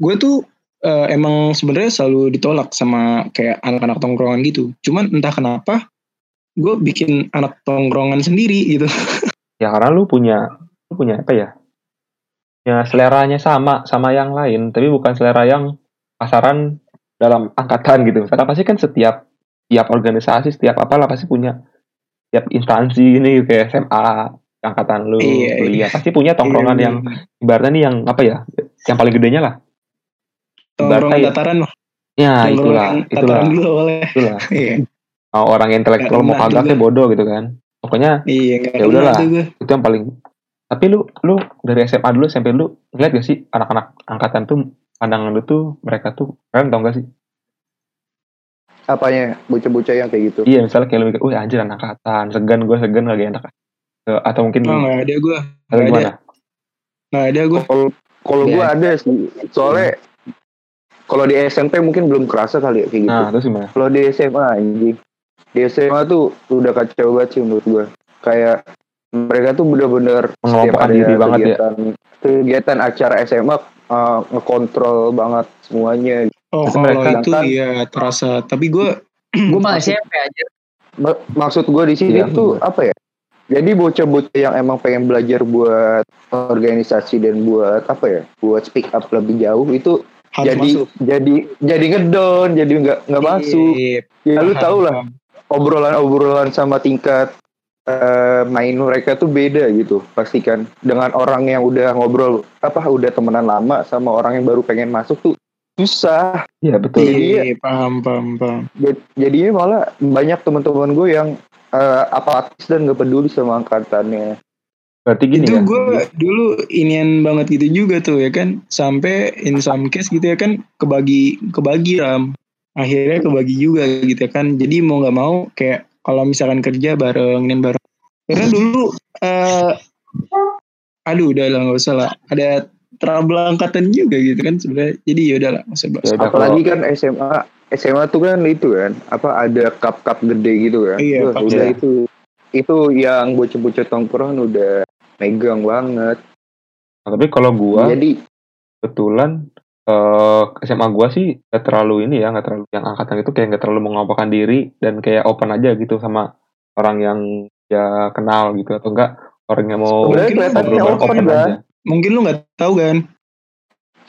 gue tuh uh, emang sebenarnya selalu ditolak sama kayak anak-anak tongkrongan gitu. Cuman entah kenapa gue bikin anak tongkrongan sendiri gitu. Ya karena lu punya lu punya apa ya? Ya seleranya sama sama yang lain, tapi bukan selera yang pasaran dalam angkatan gitu. Karena pasti kan setiap tiap organisasi, setiap apa lah pasti punya tiap instansi ini kayak SMA, angkatan lu, iya, kuliah iya. pasti punya tongkrongan iya, yang ibaratnya nih yang apa ya? Yang paling gedenya lah Tongkrongan dataran loh. Ya, itulah, itulah. Dulu oleh. Itulah. iya. Mau orang intelektual mau kagak bodoh gitu kan. Pokoknya iya, ya udahlah. Itu yang paling tapi lu lu dari SMA dulu sampai lu ngeliat gak sih anak-anak angkatan tuh pandangan lu tuh mereka tuh keren tau gak sih? Apanya bocah-bocah yang kayak gitu? Iya misalnya kayak lu mikir, wih anjir anak angkatan, segan gue segan lagi enak. Atau mungkin oh, gak ada gue. Atau gimana? Gak ada gue. Kalau gue ada sih, soalnya kalau di SMP mungkin belum kerasa kali ya kayak gitu. Nah, terus gimana? Kalau di SMA anjing. Di SMA tuh udah kacau banget sih menurut gue. Kayak mereka tuh bener-bener setiap ada diri banget ya. kegiatan, ya. kegiatan acara SMA uh, ngekontrol banget semuanya. Oh, kalau mereka itu kan, ya terasa. Tapi gue gue malah SMP aja. Maksud gue di sini ya, tuh apa ya? Jadi bocah-bocah yang emang pengen belajar buat organisasi dan buat apa ya? Buat speak up lebih jauh itu harus jadi masuk. jadi jadi ngedon jadi nggak nggak masuk. Ya lu tau lah obrolan-obrolan sama tingkat uh, main mereka tuh beda gitu pastikan. Dengan orang yang udah ngobrol apa udah temenan lama sama orang yang baru pengen masuk tuh susah. Ya betul. Jadi iya, paham paham paham. Jadinya malah banyak teman-teman gue yang uh, apatis dan gak peduli sama angkatannya Berarti gini itu ya. gue dulu inian banget gitu juga tuh ya kan. Sampai in some case gitu ya kan kebagi kebagi ram. Akhirnya kebagi juga gitu ya kan. Jadi mau nggak mau kayak kalau misalkan kerja bareng dan bareng. Karena dulu uh, aduh udah lah nggak usah lah. Ada trouble angkatan juga gitu kan sebenarnya. Jadi ya nggak usah bahas. Ya, Apalagi kan SMA SMA tuh kan itu kan apa ada cup-cup gede gitu kan. Iya, udah itu itu yang bocah-bocah tongkrongan udah megang banget. Nah, tapi kalau gua jadi kebetulan uh, eh, SMA gua sih gak terlalu ini ya, gak terlalu yang angkatan itu kayak gak terlalu mengompakkan diri dan kayak open aja gitu sama orang yang ya kenal gitu atau enggak orang yang mau ngobrol open, open kan? aja. Mungkin lu nggak tahu kan?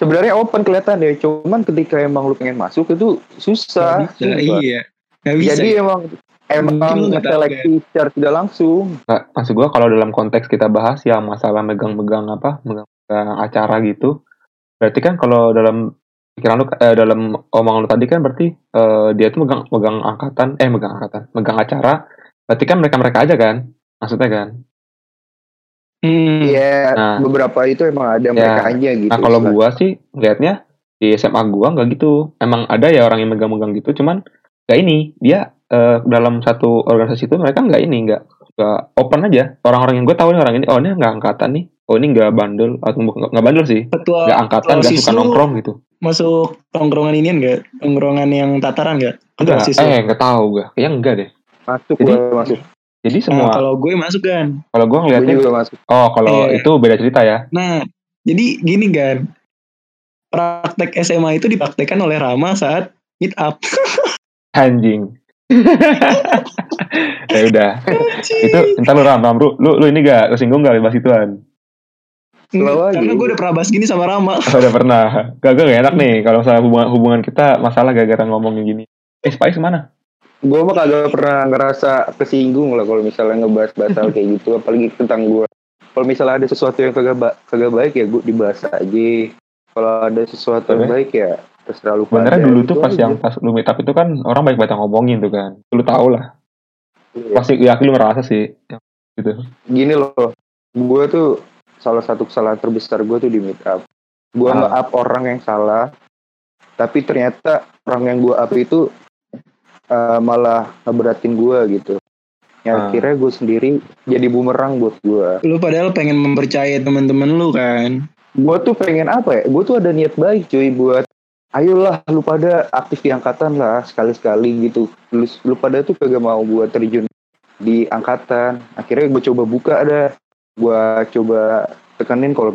Sebenarnya open kelihatan ya, cuman ketika emang lu pengen masuk itu susah. Gak bisa, iya. Gak bisa. Jadi emang emang seleksi secara tidak langsung. Nah, maksud gue kalau dalam konteks kita bahas yang masalah megang-megang apa, megang acara gitu, berarti kan kalau dalam pikiran lu, eh, dalam omongan lu tadi kan berarti eh, dia tuh megang megang angkatan, eh megang angkatan, megang acara, berarti kan mereka-mereka aja kan, maksudnya kan? Hmm. Iya, nah, beberapa itu emang ada ya, mereka aja gitu. Nah kalau gua sih lihatnya di SMA gua nggak gitu, emang ada ya orang yang megang-megang gitu, cuman kayak ini dia uh, dalam satu organisasi itu mereka nggak ini nggak nggak open aja. Orang-orang yang gue tahu nih orang ini oh ini nggak angkatan nih. Oh ini nggak bandel atau nggak bandel sih. Nggak angkatan nggak suka nongkrong gitu. masuk tongkrongan ini enggak tongkrongan yang tataran enggak enggak eh nggak tahu gue kayaknya enggak deh. Masuk jadi, gue masuk. jadi semua nah, kalau gue masuk kan? kalau gue ngeliatnya juga masuk. oh kalau eh, itu beda cerita ya. Nah jadi gini kan praktek SMA itu dipraktekkan oleh Rama saat meet up. Anjing ya udah itu entar lu ram ram lu lu, lu ini gak kesinggung gak bahas ituan Slow Karena gue udah pernah bahas gini sama Rama. Oh, udah pernah. Gak, gak, enak nih kalau misalnya hubungan, hubungan kita masalah gara-gara ngomongin gini. Eh, Spice mana? Gue mah kagak pernah ngerasa kesinggung lah kalau misalnya ngebahas bahas kayak gitu, apalagi tentang gue. Kalau misalnya ada sesuatu yang kagak, kagak baik ya gue dibahas aja. Kalau ada sesuatu yang baik ya terserah lu Sebenarnya dulu tuh pas yang pas lu meet up itu kan orang baik banget ngomongin tuh kan. Lu tau lah. Iya. Pasti yakin lu ngerasa sih. Gitu. Gini loh. Gue tuh salah satu kesalahan terbesar gue tuh di meet up. Gue ah. nge-up orang yang salah. Tapi ternyata orang yang gue up itu uh, malah ngeberatin gue gitu. Ya ah. akhirnya gue sendiri jadi bumerang buat gue. Lu padahal pengen mempercayai teman-teman lu kan. Gue tuh pengen apa ya? Gue tuh ada niat baik cuy buat ayolah lu pada aktif di angkatan lah sekali-sekali gitu. Lu, lu pada tuh kagak mau buat terjun di angkatan. Akhirnya gue coba buka ada. Gue coba tekanin kalau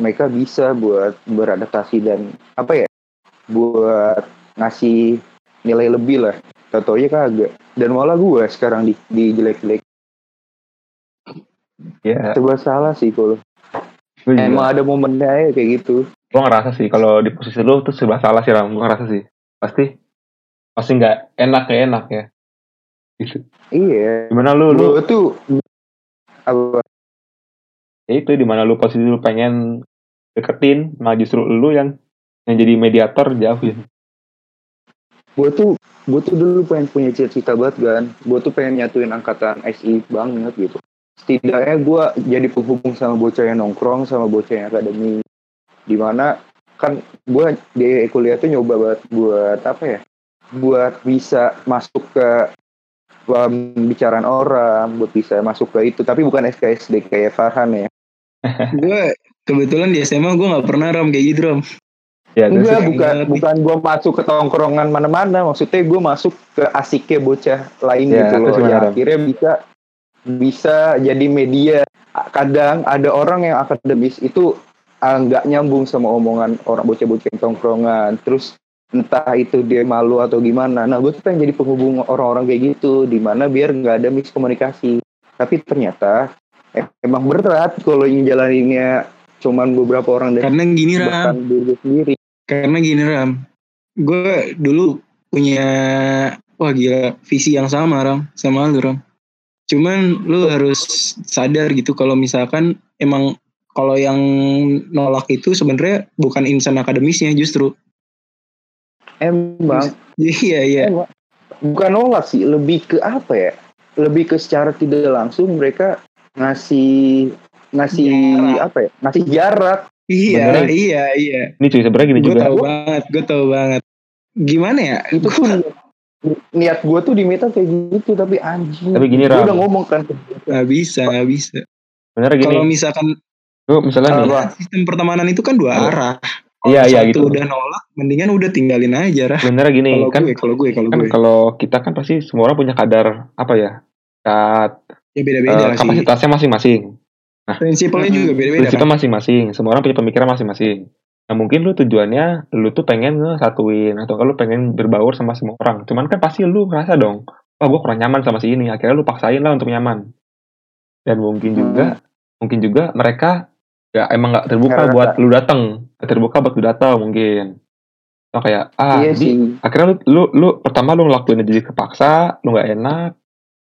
mereka bisa buat beradaptasi dan apa ya buat ngasih nilai lebih lah. Tato ya kagak. Dan malah gue sekarang di, di jelek-jelek. Ya. Coba salah sih kalau emang ada momennya ya kayak gitu gue ngerasa sih kalau di posisi lu tuh serba salah sih ram. Gue ngerasa sih. Pasti pasti nggak enak ya enak ya. Gitu. Iya. Gimana lu lu? Tuh apa? Ya itu di mana lu posisi lu pengen deketin malah justru lu yang yang jadi mediator jauhin. Gue tuh gue tuh dulu pengen punya cita-cita banget kan gue tuh pengen nyatuin angkatan SI banget gitu. Setidaknya gue jadi penghubung sama bocah yang nongkrong sama bocah yang akademi di mana kan gue di kuliah tuh nyoba buat buat apa ya buat bisa masuk ke pembicaraan orang buat bisa masuk ke itu tapi bukan SKSD kayak Farhan ya gue kebetulan di SMA gue nggak pernah ram kayak gitu ram ya Enggak, sih, bukan enggak. bukan gue masuk ke tongkrongan mana-mana. Maksudnya gue masuk ke asiknya bocah lain Ya, gitu loh. Ram? akhirnya bisa bisa jadi media. Kadang ada orang yang akademis itu ah, nggak nyambung sama omongan orang bocah-bocah tongkrongan. Terus entah itu dia malu atau gimana. Nah, gue tuh pengen jadi penghubung orang-orang kayak gitu, di mana biar nggak ada miskomunikasi. Tapi ternyata eh, emang berat kalau yang jalaninnya cuman beberapa orang dan karena gini ram diri sendiri. karena gini ram gue dulu punya wah gila visi yang sama ram sama lu ram cuman lu harus sadar gitu kalau misalkan emang kalau yang nolak itu sebenarnya bukan insan akademisnya justru Emang iya iya Emang, bukan nolak sih, lebih ke apa ya? Lebih ke secara tidak langsung mereka ngasih ngasih Jarak. apa ya? Ngasih jarak. iya Beneran? iya iya ini cuy sebenarnya gini gue juga tahu banget gue tahu banget gimana ya Itu tuh niat, niat gue tuh di meta kayak gitu tapi anjing. Tapi gini, Gue udah ngomong kan. nggak bisa nggak bisa gini kalau misalkan lu misalnya nih Apa? sistem pertemanan itu kan dua Apa? arah iya iya satu gitu udah nolak mendingan udah tinggalin aja Rah. sebenarnya gini kalau kan gue kalau gue kalau kan gue kalau kita kan pasti semua orang punya kadar apa ya kat ya beda-beda eh, sih kapasitasnya masing-masing prinsipalnya Hmm. juga beda-beda prinsipnya kan masing-masing semua orang punya pemikiran masing-masing nah mungkin lu tujuannya lu tuh pengen ngesatuin atau kalau lu pengen berbaur sama semua orang cuman kan pasti lu ngerasa dong wah gue kurang nyaman sama si ini akhirnya lu paksain lah untuk nyaman dan mungkin Hmm. juga mungkin juga mereka ya emang nggak terbuka Nggak buat lu datang terbuka buat lu datang mungkin oh, kayak ah iya di, sih. akhirnya lu, lu lu pertama lu ngelakuin jadi kepaksa lu nggak enak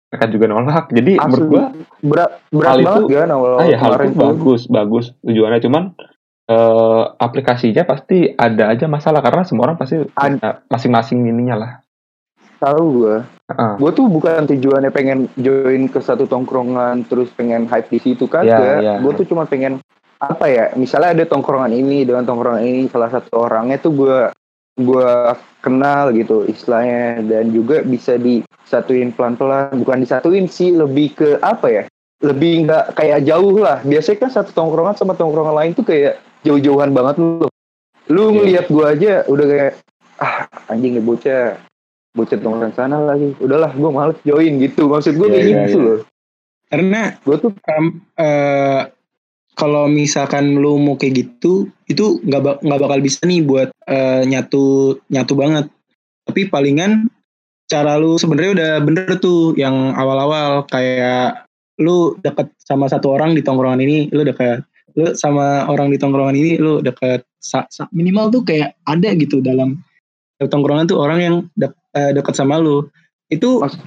mereka juga nolak jadi menurut Asli. gua Berat berat Hal banget itu- kan awal ah ya hal itu bagus bagus tujuannya cuman eh, aplikasinya pasti ada aja masalah karena semua orang pasti masing-masing ininya lah Tahu gue. Heeh. Gue tuh bukan tujuannya pengen join ke satu tongkrongan terus pengen hype di situ kagak. Iya, iya. Gue tuh cuma pengen apa ya? Misalnya ada tongkrongan ini dengan tongkrongan ini salah satu orangnya tuh gue gue kenal gitu istilahnya dan juga bisa disatuin pelan-pelan. Bukan disatuin sih, lebih ke apa ya? Lebih nggak kayak jauh lah. Biasanya kan satu tongkrongan sama tongkrongan lain tuh kayak jauh-jauhan banget lu. Lu Iya. ngelihat gue aja udah kayak ah anjing nih bocah bocah tongkrongan sana lagi udahlah gue males join gitu maksud gue Iya, kayak iya, gitu iya. loh karena gue tuh Ram, eh, kalau misalkan lu mau kayak gitu itu nggak nggak bakal bisa nih buat eh, nyatu nyatu banget. Tapi palingan cara lu sebenarnya udah bener tuh yang awal-awal kayak lu deket sama satu orang di tongkrongan ini lu deket lu sama orang di tongkrongan ini lu deket Sa- sa- minimal tuh kayak ada gitu dalam tongkrongan tuh orang yang dek- eh, deket sama lu. Itu Mas-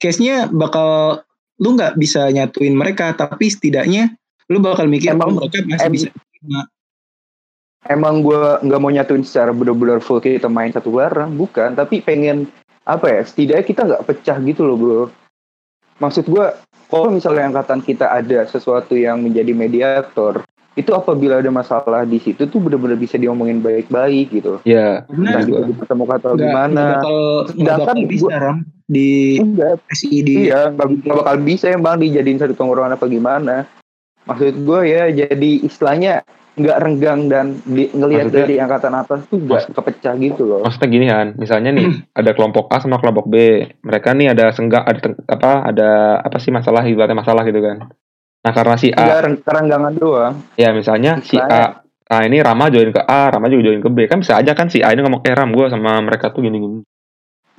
case-nya bakal lu nggak bisa nyatuin mereka tapi setidaknya lu bakal mikir Emang- oh, mereka masih em- bisa emang gue nggak mau nyatuin secara bener-bener full kita main satu bareng bukan. Tapi pengen apa ya setidaknya kita nggak pecah gitu loh bro. Maksud gue kalau misalnya angkatan kita ada sesuatu yang menjadi mediator itu apabila ada masalah di situ tuh bener-bener bisa diomongin baik-baik gitu. Ya Benar. entah juga. kita bertemu kata nggak gimana. nggak nggak Sedangkan bakal bisa gua- ram di enggak. SI di Iya, nggak nggak bakal bisa emang dijadiin satu tongkrongan apa gimana. Maksud gue ya jadi istilahnya nggak renggang dan di, ngelihat dari angkatan atas tuh nggak kepecah gitu loh. maksudnya gini kan misalnya nih ada kelompok A sama kelompok B mereka nih ada senggak ada apa ada apa sih masalah ibaratnya masalah gitu kan Nah karena si A, Enggak kerenggangan doang. ya misalnya si A, nah ini Rama join ke A, Rama juga join ke B, kan bisa aja kan si A ini ngomong eh Ram gue sama mereka tuh gini gini.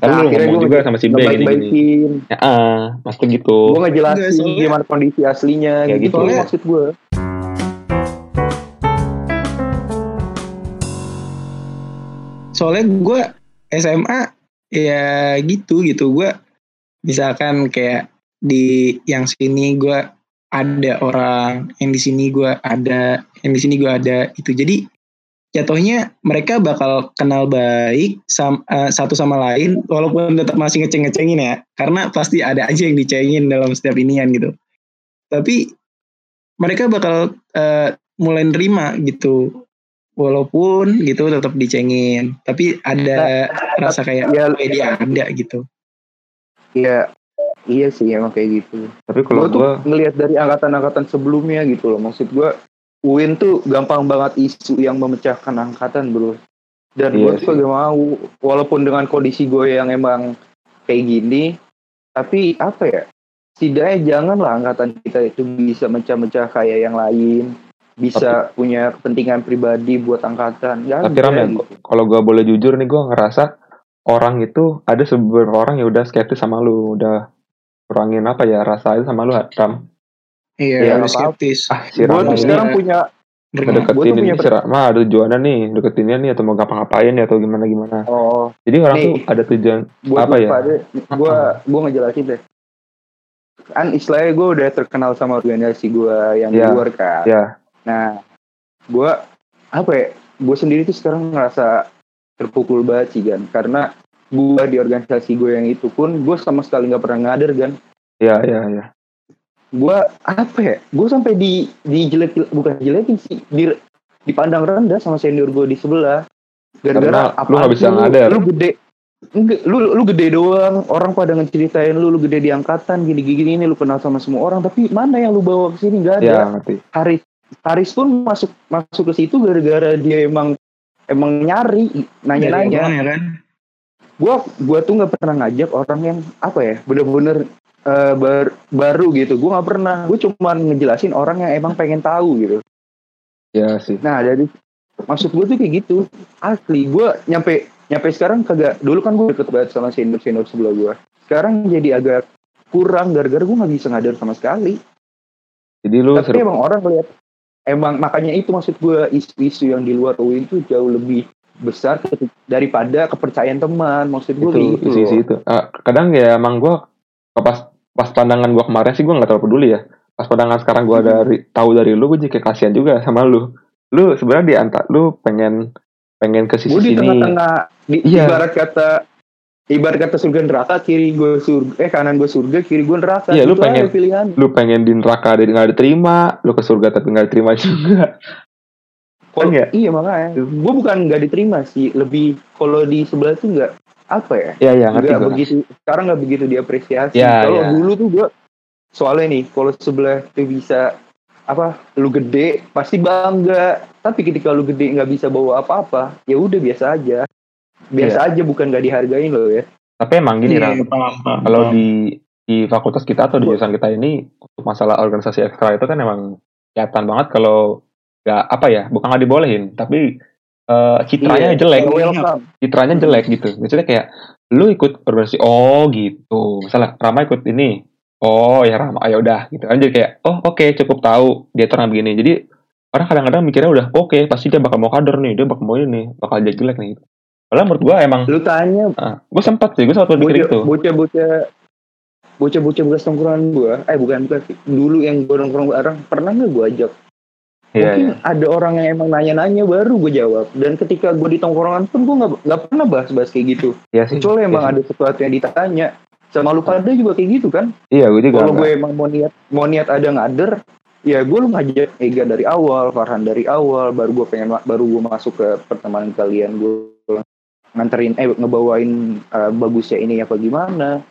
Tapi Nah, lu akhirnya gua juga sama si B gini. Ngebaik-baikin. Ya, ah, maksud gitu. Gue ngejelasin Enggak, soalnya- gimana kondisi aslinya gitu. gitu. Soalnya maksud gue. soalnya gue SMA ya gitu gitu gue misalkan kayak di yang sini gue ada orang yang di sini gue ada yang di sini gue ada itu jadi jatuhnya mereka bakal kenal baik sam- eh, satu sama lain walaupun tetap masih ngeceng-ngecengin ya. Karena pasti ada aja yang dicengin dalam setiap inian gitu. Tapi mereka bakal eh, mulai nerima gitu. Walaupun gitu tetap dicengin. Tapi ada rasa kayak ya- "Oh, dia ada gitu. Iya, iya sih emang kayak gitu. Tapi kalau Gue tuh ngelihat dari angkatan-angkatan sebelumnya gitu loh. Maksud gue, UIN tuh gampang banget isu yang memecahkan angkatan bro. Dan Iya gue tuh gak mau, walaupun dengan kondisi gue yang emang kayak gini, tapi apa ya? Setidaknya janganlah angkatan kita itu bisa mecah-mecah kayak yang lain, bisa punya kepentingan pribadi buat angkatan. Gak tapi ada Ram ya, gitu. kalau gue boleh jujur nih, gue ngerasa orang itu ada beberapa orang yang udah skeptis sama lu, udah kurangin apa ya rasa itu sama lu, Ram. Iya Iya, harus apa-apa. skeptis Ah, si Gue tuh sekarang punya. Gua tuh ngedeketin ini punya si Rama ada tujuannya nih, deketinnya nih atau mau ngapa-ngapain ya atau gimana gimana. oh Jadi orang Nih. tuh ada tujuan buat Apa ya? gue gue ngejelasin deh kan istilahnya gue udah terkenal sama organisasi gue yang di Ya, luar kan ya. nah gue apa ya gue sendiri tuh sekarang ngerasa terpukul banget sih kan karena gue di organisasi gue yang itu pun gue sama sekali nggak pernah ngader kan Ya, ya, ya. Gue apa ya gue sampai di di jelek bukan jelekin sih di dipandang rendah sama senior gue di sebelah. Gara-gara Karena lu nggak bisa ngader. lu gede Enggak, lu lu gede doang. Orang pada ngeceritain lu lu gede di angkatan gini gini ini lu kenal sama semua orang. Tapi mana yang lu bawa ke sini? Nggak ada. Ya, ngerti. Haris Haris pun masuk masuk ke situ gara-gara dia emang emang nyari nanya-nanya. Ya kan? Gua gua tuh nggak pernah ngajak orang yang apa ya bener-bener eh, bar- baru gitu. Gua nggak pernah. Gue cuma ngejelasin orang yang emang pengen tahu gitu. Ya sih. nah dari maksud gue tuh kayak gitu. Asli gua nyampe nyampe sekarang kagak dulu kan gue deket banget sama senior senior sebelah gua. Sekarang jadi agak kurang gara-gara gue nggak bisa ngajar sama sekali. Jadi lu tapi seru, emang orang lihat emang makanya itu maksud gue isu-isu yang di luar UIN itu jauh lebih besar daripada kepercayaan teman. Maksud gue itu gitu isi-isi loh. itu. Ah, kadang ya emang gue pas pas pandangan gue kemarin sih gue nggak terlalu peduli ya. Pas pandangan sekarang gue Hmm. dari tahu dari lu gue jadi kayak kasihan juga sama lu. Lu sebenarnya di antar lu pengen pengen ke sisi gue di sini. tengah-tengah di, Iya. ibarat kata ibarat kata surga neraka kiri gue surga eh kanan gue surga kiri gue neraka Iya, lu Itu aja pengen- pilihan Lu pengen di neraka dan nggak diterima, lu ke surga tapi nggak diterima juga. Kalau- Kan ya? iya makanya gue bukan nggak diterima sih lebih kalau di sebelah tuh nggak apa ya Iya iya gue. begitu sekarang nggak begitu diapresiasi Ya, kalau ya. dulu tuh gue soalnya nih kalau sebelah tuh bisa apa lu gede pasti bangga tapi ketika lu gede nggak bisa bawa apa-apa ya udah biasa aja biasa Iya. aja bukan nggak dihargain loh ya Tapi emang gini Iya, paham, paham, kalau di di fakultas kita atau di jurusan kita ini untuk masalah organisasi ekstra itu kan emang kelihatan banget kalau nggak apa ya bukan nggak dibolehin tapi eh, citranya Iya, jelek. Nggak welcome citranya jelek gitu. Maksudnya kayak lu ikut organisasi oh gitu. Misalnya Rama ikut ini. Oh ya Rama ya udah gitu kan. Jadi kayak oh oke cukup tahu dia orang begini. Jadi orang kadang-kadang mikirnya udah oke pasti dia bakal mau kader nih dia bakal mau ini bakal jadi jelek nih gitu. Padahal menurut gua emang lu tanya gue sempat sih gue sempat berpikir itu bocah-bocah bocah-bocah bekas tongkrongan gua eh bukan bukan sih. dulu yang gue nongkrong bareng pernah nggak gue ajak Iya, mungkin iya. ada orang yang emang nanya-nanya baru gue jawab dan ketika gue di tongkrongan pun gue nggak pernah bahas-bahas kayak gitu Iya sih. kecuali emang Iya sih. ada sesuatu yang ditanya sama lu pada juga kayak gitu kan Iya, gue juga. kalau gue emang mau niat mau niat ada ngader ya gue lu ngajak Ega dari awal Farhan dari awal baru gue pengen baru gue masuk ke pertemanan kalian gue nganterin eh ngebawain eh, bagusnya ini apa gimana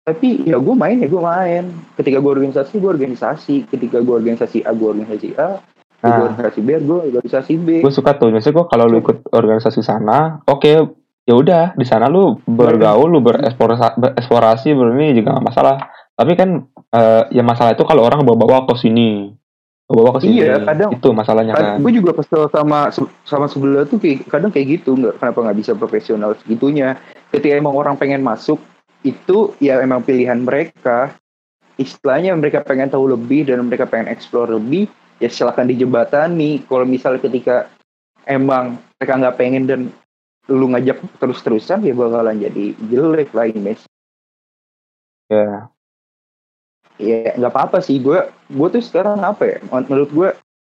tapi ya gue main ya gue main ketika gue organisasi gue organisasi ketika gue organisasi A gue organisasi A gue Nah. organisasi B gue organisasi B. Gue suka tuh misalnya gue kalau lu ikut organisasi sana oke ya udah di sana lu bergaul lu bereksplorasi bereksplorasi berini juga gak masalah. Tapi kan eh, ya masalah itu kalau orang bawa-bawa ke sini. Bawa ke sini Iya, kadang- itu masalahnya kan. gue juga kesel sama sama sebelah tuh kayak kadang kayak gitu nggak kenapa nggak bisa profesional segitunya. Ketika emang orang pengen masuk itu ya emang pilihan mereka. Istilahnya mereka pengen tahu lebih dan mereka pengen explore lebih ya silakan dijembatani. Kalau misalnya ketika emang mereka nggak pengen dan lu ngajak terus-terusan ya bakalan jadi jelek lah image ya. Ya nggak apa-apa sih. Gue gue tuh sekarang apa ya? Menurut gue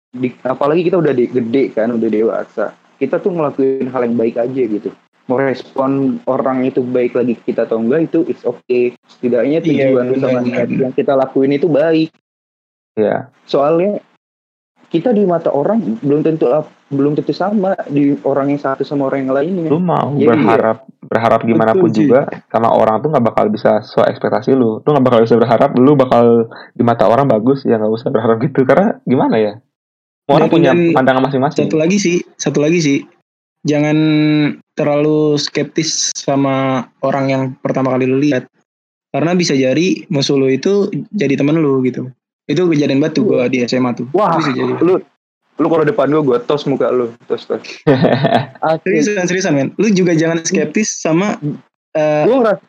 di, apalagi kita udah de- gede kan udah dewasa kita tuh ngelakuin hal yang baik aja gitu. Mau respon orang itu baik lagi kita atau enggak itu it's okay. Setidaknya Iya, tujuan sama benar. niat yang kita lakuin itu baik. Ya. Soalnya kita di mata orang belum tentu ap- belum tentu sama di orang yang satu sama orang yang lainnya. Lu mau Iya, berharap berharap gimana pun juga sama orang tuh nggak bakal bisa sesuai ekspektasi lu. Lu nggak bakal bisa berharap lu bakal di mata orang bagus ya nggak usah berharap gitu. Karena gimana ya? Orang Dan- punya dan pandangan masing-masing. Satu lagi sih, satu lagi sih, jangan terlalu skeptis sama orang yang pertama kali lu lihat. Karena bisa jadi musuh lu itu jadi temen lu gitu. Itu kejadian batu gua di SMA tuh. wah jadi. lu lu kalau depan gue gue tos muka lu tos tos. Seriusan, seriusan men. Lu juga jangan skeptis sama eh, gue ngerasa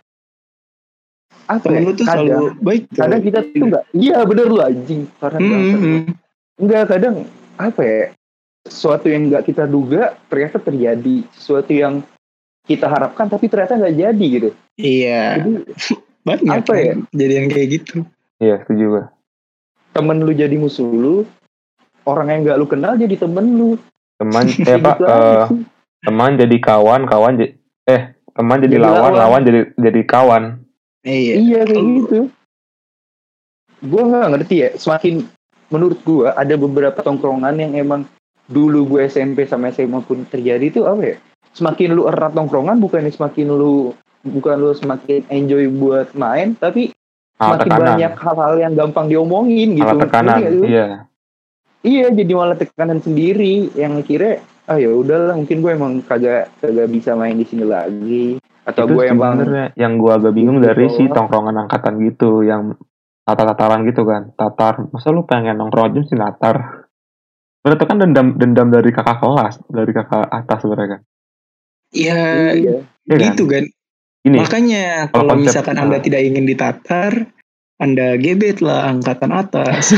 apa temen ya, lu tuh kadang, selalu baik. tuh. kadang kita tuh enggak iya bener lu anjing Hmm, banget. hmm. enggak kadang apa ya sesuatu yang enggak kita duga ternyata terjadi sesuatu yang kita harapkan tapi ternyata nggak jadi gitu Iya, jadi banyak apa ya? kan kejadian kayak gitu. iya setuju gue temen lu jadi musuh lu orang yang nggak lu kenal jadi temen lu teman Gitu aja eh, sih. teman jadi kawan kawan jadi eh teman jadi, Jadi lawan lawan. lawan jadi jadi kawan Iya. iya kayak gitu gue nggak ngerti ya semakin menurut gue ada beberapa tongkrongan yang emang dulu gue SMP sama SMA pun terjadi itu apa ya semakin lu erat tongkrongan bukannya semakin lu bukan lu semakin enjoy buat main tapi malah semakin tekanan. banyak hal-hal yang gampang diomongin gitu. malah tekanan iya. Iya jadi malah tekanan sendiri yang kira ah ya udahlah mungkin gue emang kagak kagak bisa main di sini lagi. Atau itu gue emang sebenarnya yang gue agak bingung Gitu dari si tongkrongan angkatan gitu yang tatar-tataran gitu kan. Tatar masa lu pengen nongkrong aja sih natar? Berarti kan dendam dendam dari kakak kelas dari kakak atas sebenarnya kan Iya, iya. Iya kan? gitu kan. Ini Makanya Kalau kalau misalkan Anda ah. tidak ingin ditatar, Anda gebet lah angkatan atas.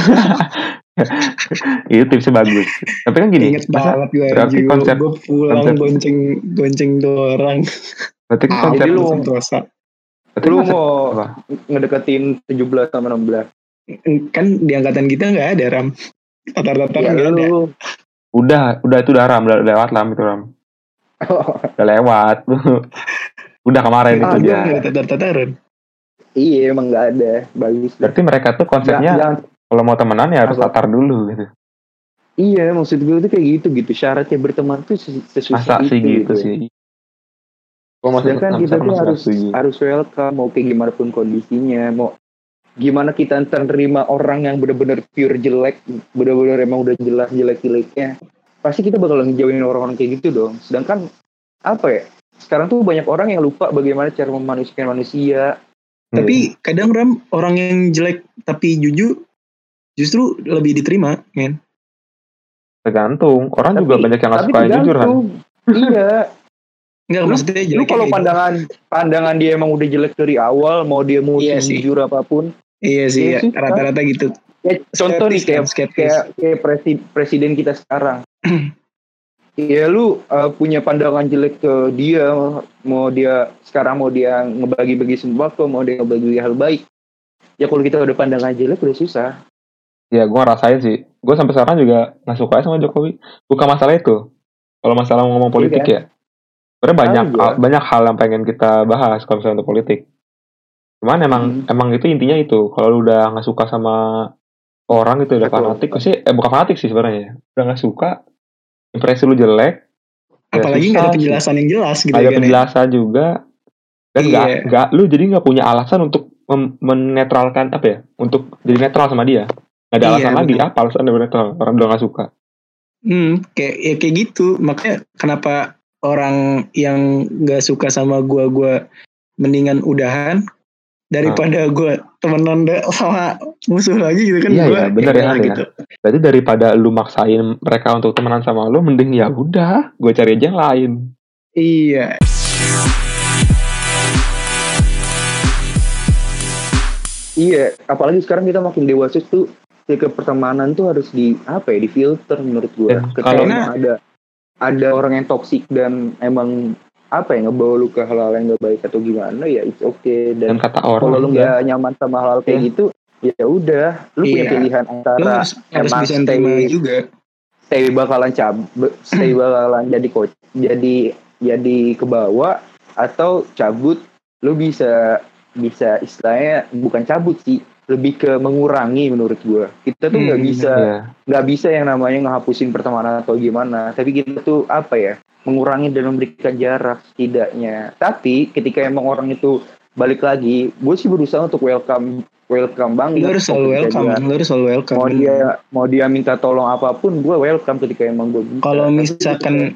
itu tipsnya bagus tapi kan gini Ingat masa banget gue berarti anjing, konsep- gue pulang konsep- gonceng gonceng dua orang. berarti kan Ah, konsep lu- Sentosa. berarti lu mau apa? ngedeketin 17 sama 16 Kan di angkatan kita nggak ada ram. Tatar-tatar ya nggak ada. lu udah udah itu udah ram udah lewat lam itu ram udah lewat udah kemarin Ah, itu nggak ada tatar-tataran. iya emang nggak ada bagus berarti mereka tuh konsepnya Jangan- kalau mau temenan ya harus Apa? tatar dulu gitu iya maksud gue tuh kayak gitu gitu syaratnya berteman tuh ses- sesusah masa itu sih gitu gitu. sih Gua masih Sedangkan masih- kita tuh harus setuju. harus welcome mau kayak gimana pun kondisinya mau gimana kita terima orang yang bener-bener pure jelek bener-bener emang udah jelas jelek-jeleknya pasti kita bakal ngejauhin orang-orang kayak gitu dong sedangkan apa ya sekarang tuh banyak orang yang lupa bagaimana cara memanusiakan manusia. Hmm. Tapi kadang ram orang yang jelek tapi jujur justru lebih diterima, men. tergantung. Orang juga Tapi- banyak yang nggak suka yang jujur kan iya. Enggak Lu- maksudnya lu jelek kalau pandangan pandangan dia emang udah jelek dari awal mau dia mau Iya sih. jujur apa pun. Iya sih, Iya ya, rata-rata gitu. ya, contoh nih kayak kan, kayak kayak presi- presiden kita sekarang Iya lu uh, punya pandangan jelek ke dia mau dia sekarang mau dia ngebagi-bagi sembako mau dia ngebagi hal baik. Ya kalau kita udah pandangan jelek udah susah. Ya gue ngerasain sih. Gue sampai sekarang juga nggak suka sama Jokowi. Bukan masalah itu. Kalau masalah ngomong politik ya. Sebenarnya banyak hal, gua. banyak hal yang pengen kita bahas kalau misalnya untuk politik. Cuman emang Hmm. emang itu intinya itu. Kalau lu udah nggak suka sama orang itu udah Betul. fanatik pasti eh bukan fanatik sih sebenarnya. Udah nggak suka impresi lu jelek ya Apalagi nggak ada penjelasan yang jelas gitu ada kan. ya. penjelasan juga dan nggak Iya. nggak lu jadi nggak punya alasan untuk menetralkan apa ya untuk jadi netral sama dia nggak ada Iya, alasan lagi apa alasan dia netral orang udah nggak suka Hmm, kayak ya kayak gitu. Makanya kenapa orang yang nggak suka sama gua gua mendingan udahan daripada gue temenan sama musuh lagi gitu kan Iya, gue iya, bener ya, ya. gitu. Berarti daripada lu maksain mereka untuk temenan sama lu, mending ya udah, gue cari aja yang lain. Iya. Iya, apalagi sekarang kita makin dewasa tuh ke pertemanan tuh harus di apa ya, di filter menurut Ketika kalau- ada ada orang yang toksik dan emang apa ya ngebawa lu ke hal-hal yang gak baik atau gimana ya it's okay Dan dan kata kalau lu orang, ya, nggak nyaman sama hal kayak Iya. gitu ya udah lu punya Iya. pilihan Lu antara harus, harus emang bisa stay- juga. stay bakalan cab stay bakalan jadi coach jadi jadi ke bawah atau cabut lu bisa bisa istilahnya bukan cabut sih lebih ke mengurangi menurut gua kita tuh nggak Hmm, bisa Iya. nggak bisa yang namanya ngehapusin pertemanan atau gimana tapi kita tuh apa ya mengurangi dan memberikan jarak setidaknya tapi ketika emang orang itu balik lagi gue sih berusaha untuk welcome welcome banget Lu harus selalu welcome. Lu harus selalu welcome. mau dia mau dia minta tolong apa pun gue welcome ketika emang gue bisa Kalau misalkan-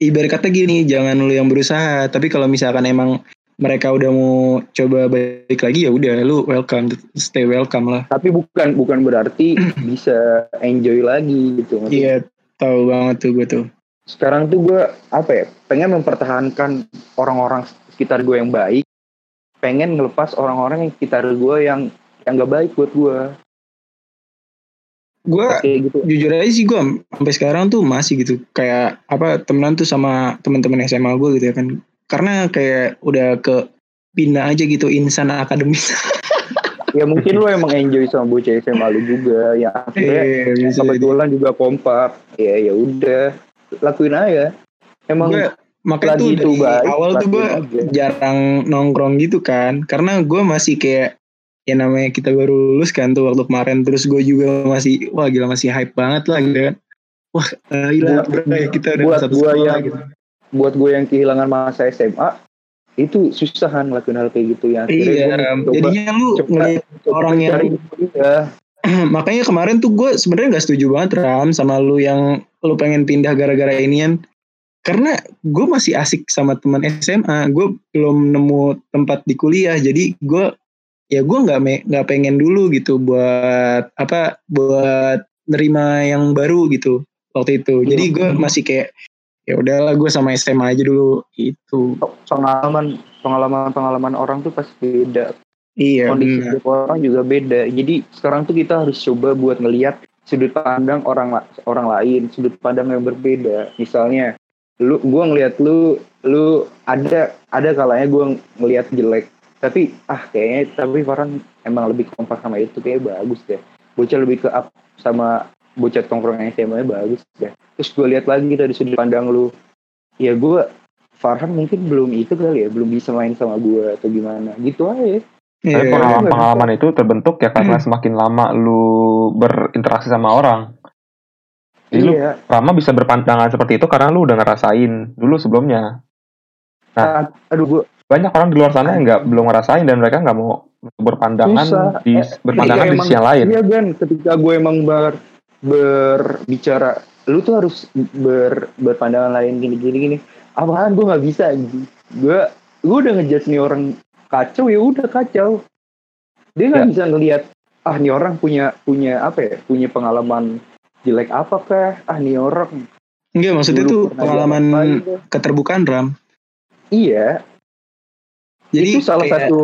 ibarat kata gini, jangan lu yang berusaha. Tapi kalau misalkan emang mereka udah mau coba balik lagi ya udah lu welcome, stay welcome lah. tapi bukan bukan berarti bisa enjoy lagi gitu Iya, tahu banget tuh gue tuh. Sekarang tuh gue apa ya pengen mempertahankan orang-orang sekitar gue yang baik. Pengen ngelepas orang-orang yang sekitar gue yang yang gak baik buat gue Gue gitu. jujur aja sih gue sampai sekarang tuh masih gitu. Kayak apa temenan tuh sama teman-teman SMA gue gitu ya kan. Karena kayak udah ke pindah aja gitu insan akademis ya mungkin lo emang enjoy sama bocah SMA lu juga. Ya akhirnya jadi. kebetulan juga kompak. Ya ya udah lakuin aja. Emang gue makanya tuh itu dari baik, awal tuh gue lakuin aja. jarang nongkrong gitu kan. Karena gue masih kayak ya namanya kita baru lulus kan tuh waktu kemarin. Terus gue juga masih wah gila masih hype banget lah gitu kan. Wah eh, gila Buat- bro, ya kita udah buat satu sekolah yang- gitu. buat gue yang kehilangan masa SMA itu susahan ngelakuin hal kayak gitu ya. Akhirnya iya coba- jadinya lu coba- ngeliat coba orang yang- cari dia. makanya kemarin tuh gue sebenarnya nggak setuju banget Ram sama lu yang lu pengen pindah gara-gara inian. Karena gue masih asik sama teman SMA gue belum nemu tempat di kuliah jadi gue ya gue nggak me- nggak pengen dulu gitu buat apa buat nerima yang baru gitu waktu itu. Jadi gue masih kayak ya udahlah gue sama SMA aja dulu itu pengalaman pengalaman pengalaman orang tuh pasti beda iya kondisi hidup orang juga beda. Jadi sekarang tuh kita harus coba buat ngelihat sudut pandang orang orang lain sudut pandang yang berbeda. Misalnya lu gua ngelihat lu lu ada ada kalanya gua ngelihat jelek. Tapi ah kayaknya tapi Farhan emang lebih kompak sama itu. Kayak bagus deh. Bocah lebih ke up sama bocah tongkrongan SMA bagus deh. Terus gue lihat lagi dari sudut pandang lu. Ya gua Farhan mungkin belum itu kali ya belum bisa main sama gua atau gimana. Gitu aja Iya, Tapi pengalaman-pengalaman itu terbentuk ya karena semakin lama lu berinteraksi sama orang. Jadi lu iya lama bisa berpandangan seperti itu karena lu udah ngerasain dulu sebelumnya. Ah, aduh gua Banyak orang di luar sana yang nggak belum ngerasain dan mereka nggak mau berpandangan Susah. di Eh, berpandangan ketika di sisi yang lain. Iya kan, ketika gue emang ber, berbicara, lu tuh harus ber, berpandangan lain gini gini gini. Apaan gue nggak bisa, gue gue udah ngejudge nih orang kacau ya udah kacau. Dia nggak Ya. bisa ngelihat ah nih orang punya punya apa ya, punya pengalaman jelek apa kah? Ah nih orang enggak maksudnya pernah pengalaman keterbukaan Ram Iya, jadi itu salah kayak- satu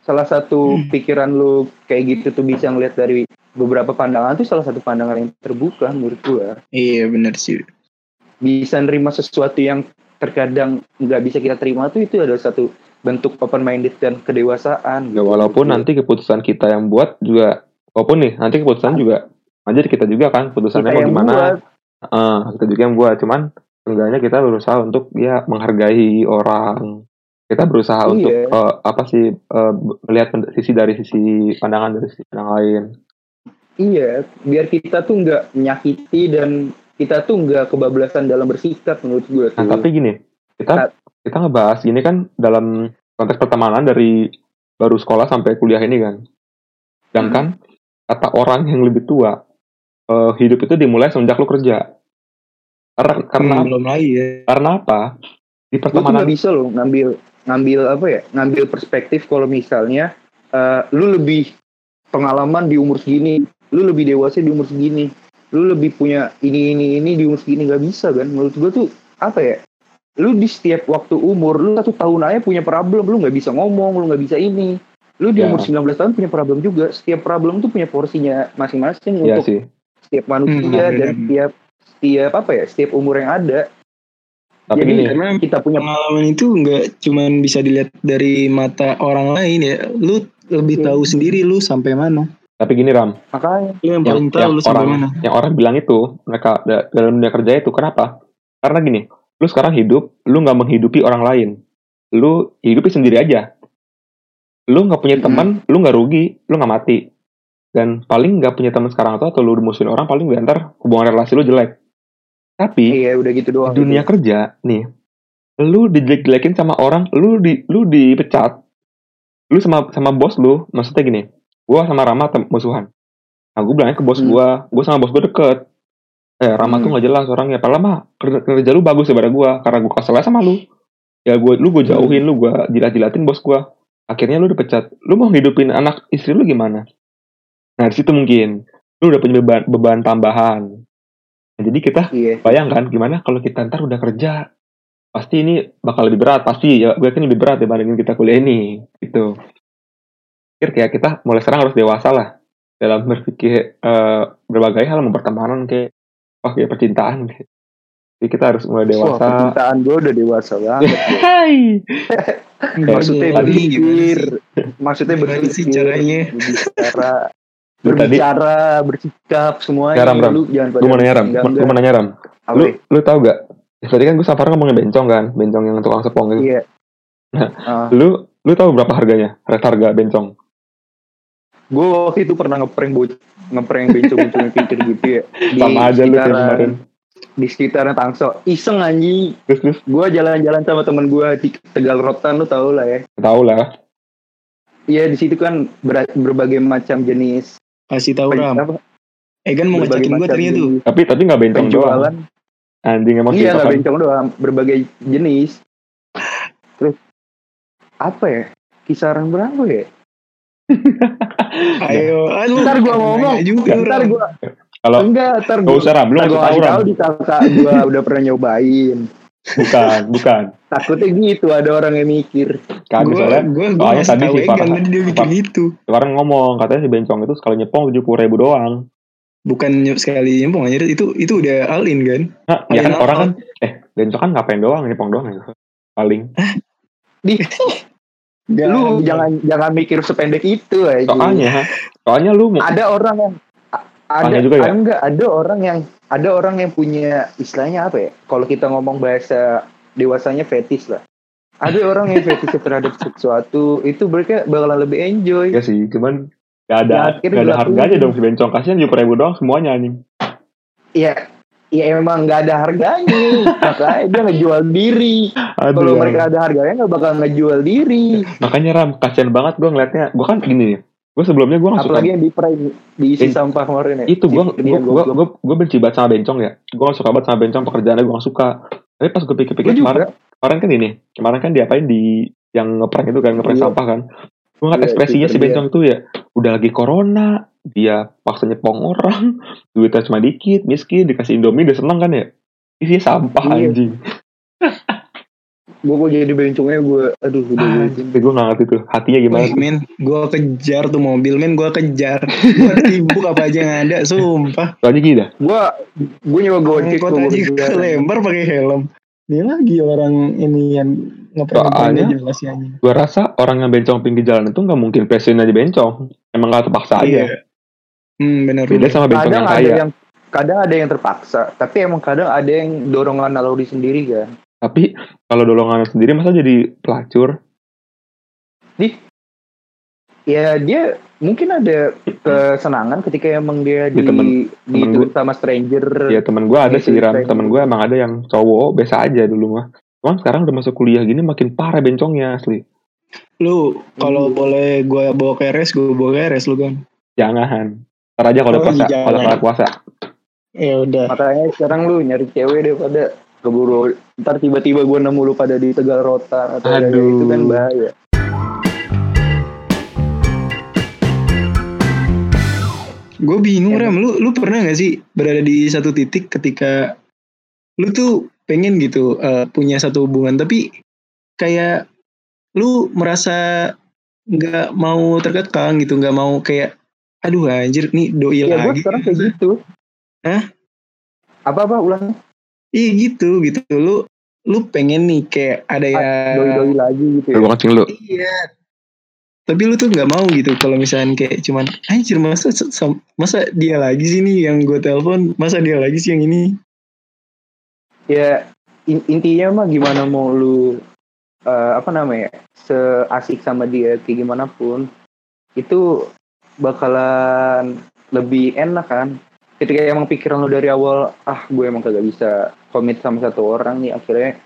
salah satu Hmm. pikiran lu kayak gitu tuh bisa ngeliat dari beberapa pandangan tuh salah satu pandangan yang terbuka menurut gua iya benar sih bisa nerima sesuatu yang terkadang nggak bisa kita terima tuh itu adalah satu bentuk open minded dan kedewasaan Ya walaupun nanti keputusan kita yang buat juga walaupun nih nanti keputusan juga aja kita juga kan keputusannya kita mau gimana. buat Eh, kita juga yang buat cuman seenggaknya kita berusaha untuk ya menghargai orang. Kita berusaha Iya. untuk eh, apa sih eh, melihat sisi dari sisi pandangan dari sisi yang lain. iya biar kita tuh nggak menyakiti dan kita tuh nggak kebablasan dalam bersikap menurut tuh Nah, tapi gini, kita Nah. Kita ngebahas gini kan dalam konteks pertemanan dari baru sekolah sampai kuliah ini kan. Sedangkan kata orang yang lebih tua, eh, hidup itu dimulai semenjak lu kerja. Karena karena Hmm, belum lagi ya karena apa? Di pertemanan nggak bisa loh ngambil ngambil apa ya ngambil perspektif kalau misalnya eh, lu lebih pengalaman di umur segini lu lebih dewasa di umur segini lu lebih punya ini ini ini di umur segini nggak bisa kan menurut gue tuh apa ya lu di setiap waktu umur lu satu tahun aja punya problem lu nggak bisa ngomong lu nggak bisa ini lu di Ya. umur 19 tahun punya problem juga setiap problem tuh punya porsinya masing-masing Iya untuk sih. setiap manusia Hmm, dan setiap setiap apa ya setiap umur yang ada Tapi Jadi, gini, Karena kita punya pengalaman itu nggak cuman bisa dilihat dari mata orang lain ya. Lu lebih Iya. tahu sendiri lu sampai mana. tapi gini Ram, makanya Lu yang yang, paling tahu yang lu sampai orang mana. yang orang bilang itu mereka da- dalam dunia kerja itu kenapa? Karena gini, lu sekarang hidup, lu nggak menghidupi orang lain, lu hidupi sendiri aja. Lu nggak punya Mhm. teman, lu nggak rugi, lu nggak mati. Dan paling nggak punya teman sekarang atau atau lu musuhin orang paling ntar hubungan relasi lu jelek. Tapi iya udah gitu doang dunia kerja nih, lu dijelek-jelekin sama orang, lu di lu dipecat, lu sama sama bos lu, maksudnya gini, gua sama Rama musuhan. Nah, gue bilangnya ke bos Hmm. gua, gua sama bos gua deket. Eh, Rama Hmm. tuh gak jelas orangnya. Padahal mah kerja, kerja lu bagus daripada gua, karena gua kesel sama lu. Ya gua lu gua Hmm. jauhin, lu gua jilat-jilatin bos gua. Akhirnya lu dipecat. Lu mau hidupin anak istri lu gimana? Nah, di situ mungkin lu udah punya beban, beban tambahan. Nah, jadi kita iya bayangkan gimana kalau kita ntar udah kerja pasti ini bakal lebih berat pasti ya gue yakin lebih berat dibandingin kita kuliah ini gitu pikir kayak kita mulai sekarang harus dewasa lah dalam berpikir eh, berbagai hal mau pertemanan kayak oh kayak percintaan. Jadi kita harus mulai Wah, dewasa. percintaan gue udah dewasa banget Hai. maksudnya Jadi, berpikir. Maksudnya berpikir sih caranya? berbicara berbicara bersikap semuanya Ya, Ram, Ram. lu jangan pada gue mau nanya ram? gue mau nanya ram? Lu ya? lu tau gak tadi kan gue sama Farhan ngomongin bencong kan bencong yang tukang sepong gitu iya. Nah. Ah, lu lu tahu berapa harganya? Harga bencong gue waktu itu pernah ngeprank bocah ngeprank bencong-bencong yang pinggir gitu ya. Di sama aja lu kayak kemarin. di sekitaran Tangsel. Iseng anjing. Terus terus? Gue jalan-jalan sama temen gue di Tegal Rotan lu tau lah ya. Tau lah. Iya di situ kan ber- berbagai macam jenis Kasih tahu Ram. apa, Eh kan mau ngajakin gue tadinya tuh. tapi tapi nggak bencong doang. anjing emang iya nggak kan. bencong doang. Berbagai jenis. Terus apa ya? Kisaran berapa ya Ayo, lu Ntar gua ngomong. juga. Ntar gue kalau enggak ntar gue usah ram lu ntar nggak gue usah tahu ram di kakak gue udah pernah nyobain. Bukan bukan. Takutnya gitu ada orang yang mikir. Kan Gua misalnya gua gua soalnya tadi si Farhan- tadi dia mikir Farhan- gitu. kemarin ngomong katanya si bencong itu sekali nyepong tujuh puluh ribu doang. Bukan sekali nyempong aja itu itu udah alin kan. nah ya kan orang kan eh bencong kan ngapain doang nyepong doang ya paling. Di Gak, lu jangan jangan mikir sependek itu aja soalnya soalnya lu mau ada orang yang ada juga ya? ada enggak ada orang yang ada orang yang punya istilahnya apa ya? Kalau kita ngomong bahasa dewasanya fetis lah. Ada orang yang fetis terhadap sesuatu itu mereka bakalan lebih enjoy. Ya sih cuman gak ada akhirnya gak ada harganya dong si bencong. Kasihan ribu doang semuanya anjing. Ya ya emang nggak ada harganya. Makanya dia ngejual diri. Kalau Ram. mereka ada harganya nggak bakal ngejual diri. Makanya ram kasihan banget gue ngeliatnya. Gue kan gini nih gue sebelumnya gue gak suka apalagi yang di prank diisi Eh, sampah kemarin ya. itu gue gue gue gue benci banget sama bencong ya. Gue gak suka banget sama bencong pekerjaannya gue gak suka. Tapi pas gue pikir-pikir kemarin kemarin kan ini kemarin kan diapain di yang ngeprank itu kan ngeprank Iya. sampah kan gue ngeliat Iya, ekspresinya si dia. bencong tuh ya udah lagi corona dia paksa nyepong orang duitnya cuma dikit miskin dikasih indomie udah seneng kan ya isinya sampah Iya. anjing gue kok jadi bencongnya gue aduh udah Ah, tapi gue gak ngerti tuh hatinya gimana Wih, men, gue kejar tuh mobil, men, gue kejar. Gue tibuk apa aja yang ada, sumpah. soalnya gini dah gue gue nyoba gojek Angkot gua aja berdua. ke lembar pakai helm. Dia lagi orang ini yang Soalnya- jelas ya gue rasa orang yang bencong pinggir jalan itu nggak mungkin passion aja bencong emang gak terpaksa aja Iya. Hmm, benar. beda sama bencong kadang yang ada kaya yang kadang ada yang terpaksa tapi emang kadang ada yang dorongan naluri sendiri kan Tapi kalau dolongan sendiri masa jadi pelacur? ya dia mungkin ada kesenangan ketika emang dia di Ya, temen- di temen sama stranger Ya temen gue ada Iya, sih Ram. Temen gue emang ada yang cowok biasa aja dulu mah. Cuman sekarang udah masuk kuliah gini makin parah bencongnya asli. Lu kalau Hmm. boleh gue bawa ke RS, gue bawa ke RS lu kan. Jangan. Ntar aja kalau Oh, puasa, jangan. kalau kelar puasa. Ya udah. makanya sekarang lu nyari cewek daripada keburu ntar tiba-tiba gue nemu lu pada di Tegal Rotan atau Aduh. itu kan bahaya Gue bingung Emang. Ram, lu lu pernah gak sih berada di satu titik ketika lu tuh pengen gitu eh, punya satu hubungan tapi kayak lu merasa nggak mau terkekang gitu, nggak mau kayak aduh anjir nih doi ya gue lagi. sekarang kayak gitu Hah? apa apa ulang Iya gitu gitu. Lu lu pengen nih kayak ada ya doi doi lagi gitu ya Lu kencing lu. Iya. Tapi lu tuh nggak mau gitu kalau misalnya kayak cuman anjir masa masa dia lagi sih nih yang gue telepon, masa dia lagi sih yang ini. Ya in- intinya mah gimana mau lu eh, apa namanya seasik sama dia kayak gimana pun itu bakalan lebih enak kan. Ketika emang pikiran lu dari awal ah gue emang kagak bisa komit sama satu orang nih akhirnya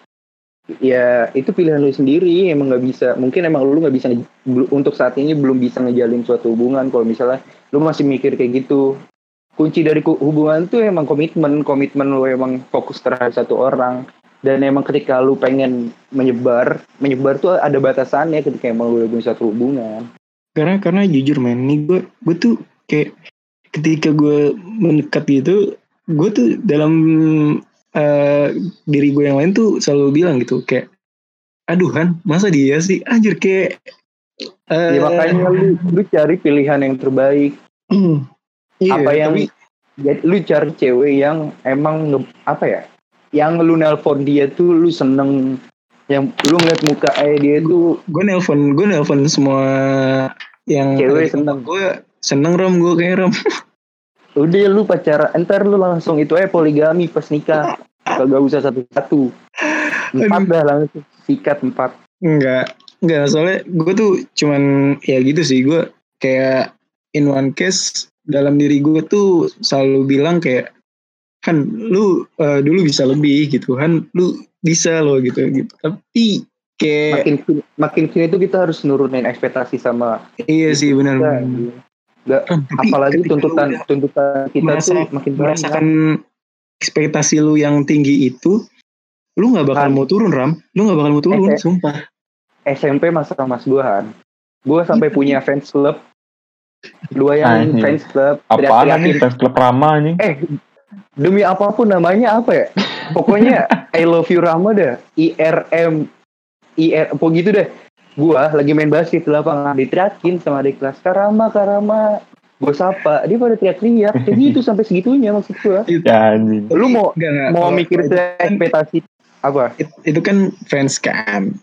ya itu pilihan lu sendiri emang nggak bisa mungkin emang lu nggak bisa untuk saat ini belum bisa ngejalin suatu hubungan. Kalau misalnya lu masih mikir kayak gitu kunci dari hubungan tuh emang komitmen komitmen lu emang fokus terhadap satu orang. Dan emang ketika lu pengen menyebar menyebar tuh ada batasannya ketika emang lu punya satu hubungan. Karena karena jujur men, nih gue gue tuh kayak ketika gue mendekat gitu, gue tuh dalam eh, diri gue yang lain tuh selalu bilang gitu kayak aduh kan masa dia sih? Anjir kayak eh, ya makanya lu lu cari pilihan yang terbaik iya, apa yang tapi- jadi lu cari cewek yang emang apa ya yang lu nelpon dia tuh lu seneng yang lu ngeliat muka eh dia tuh gue nelpon gue nelpon semua yang Cewek kontak gue seneng. rom gue kayak rom. Udah lu pacaran entar lu langsung itu eh poligami pas nikah. Kagak usah satu-satu. Empat dah langsung sikat empat. Enggak enggak soalnya gue tuh cuman ya gitu sih gue kayak in one case dalam diri gue tuh selalu bilang kayak kan lu eh, dulu bisa lebih gitu kan lu bisa loh gitu gitu tapi kayak makin sini- makin sini tuh kita harus nurunin ekspektasi sama iya sih benar. Nggak, Rom, tapi apalagi tuntutan udah tuntutan kita merasa- tuh makin banyak merasakan ekspektasi lu yang tinggi itu lu nggak bakal Kan. mau turun ram lu nggak bakal mau turun eh. sumpah SMP masa mas gue Han gue sampai Iya. punya fans club dua yang Anjing. fans club Apaan teriak-teriakin. nih fans klub Rama anjing? eh demi apa pun namanya apa ya? Pokoknya I love you Rama dah IRM IR apa gitu deh. Gua lagi main basket di lapangan. Diteriakin sama adik kelas Karama Karama. Gue sapa dia pada teriak-teriak. Kayak gitu sampai segitunya maksud gua. Ya anjing. lu mau Nggak, nggak. mau mikir kan- ekspektasi apa? It- itu kan fans kan